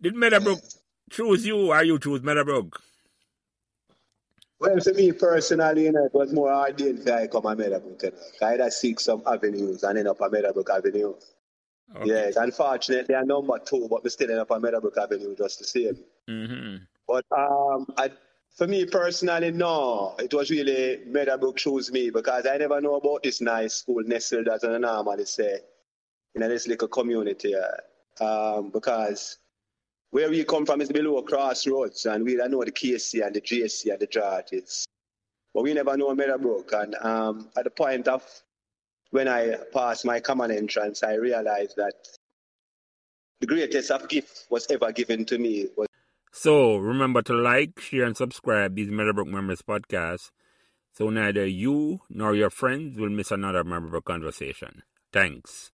Did Meadowbrook choose you or you choose Meadowbrook? Well, for me personally, you know, it was more ideal for I come to Meadowbrook. You know. I had seek some avenues and end up on Meadowbrook Avenue. Okay. Yes, unfortunately, I'm number two, but we still end up on Meadowbrook Avenue just the same. Mm-hmm. But um, I, for me personally, no, it was really Meadowbrook chose me because I never know about this nice school nestled as I normally say in this little community. Uh, um, because where we come from is below a crossroads, and we don't know the KC and the JC and the Georges. But we never know Meadowbrook. And um, at the point of when I passed my common entrance, I realized that the greatest of gift was ever given to me. So remember to like, share, and subscribe these Meadowbrook Memories podcasts so neither you nor your friends will miss another Meadowbrook conversation. Thanks.